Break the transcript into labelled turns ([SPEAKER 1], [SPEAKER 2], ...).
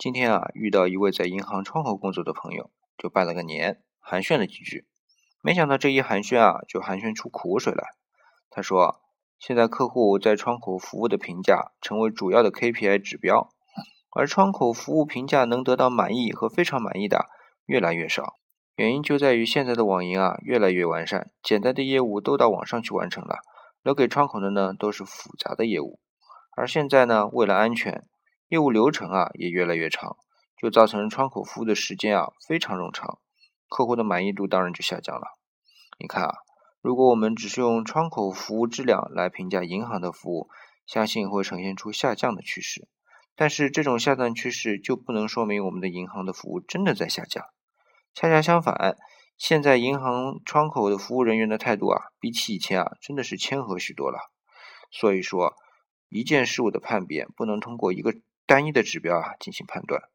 [SPEAKER 1] 今天啊，遇到一位在银行窗口工作的朋友，就拜了个年，寒暄了几句。没想到这一寒暄啊，就寒暄出苦水来。他说，现在客户在窗口服务的评价成为主要的 KPI 指标，而窗口服务评价能得到满意和非常满意的越来越少。原因就在于现在的网银啊越来越完善，简单的业务都到网上去完成了，留给窗口的呢都是复杂的业务。而现在呢，为了安全。业务流程啊也越来越长，就造成窗口服务的时间啊非常冗长，客户的满意度当然就下降了。你看啊，如果我们只是用窗口服务质量来评价银行的服务，相信会呈现出下降的趋势。但是这种下降趋势就不能说明我们的银行的服务真的在下降，恰恰相反，现在银行窗口的服务人员的态度啊，比起以前啊真的是谦和许多了。所以说，一件事物的判别不能通过一个。单一的指标啊进行判断。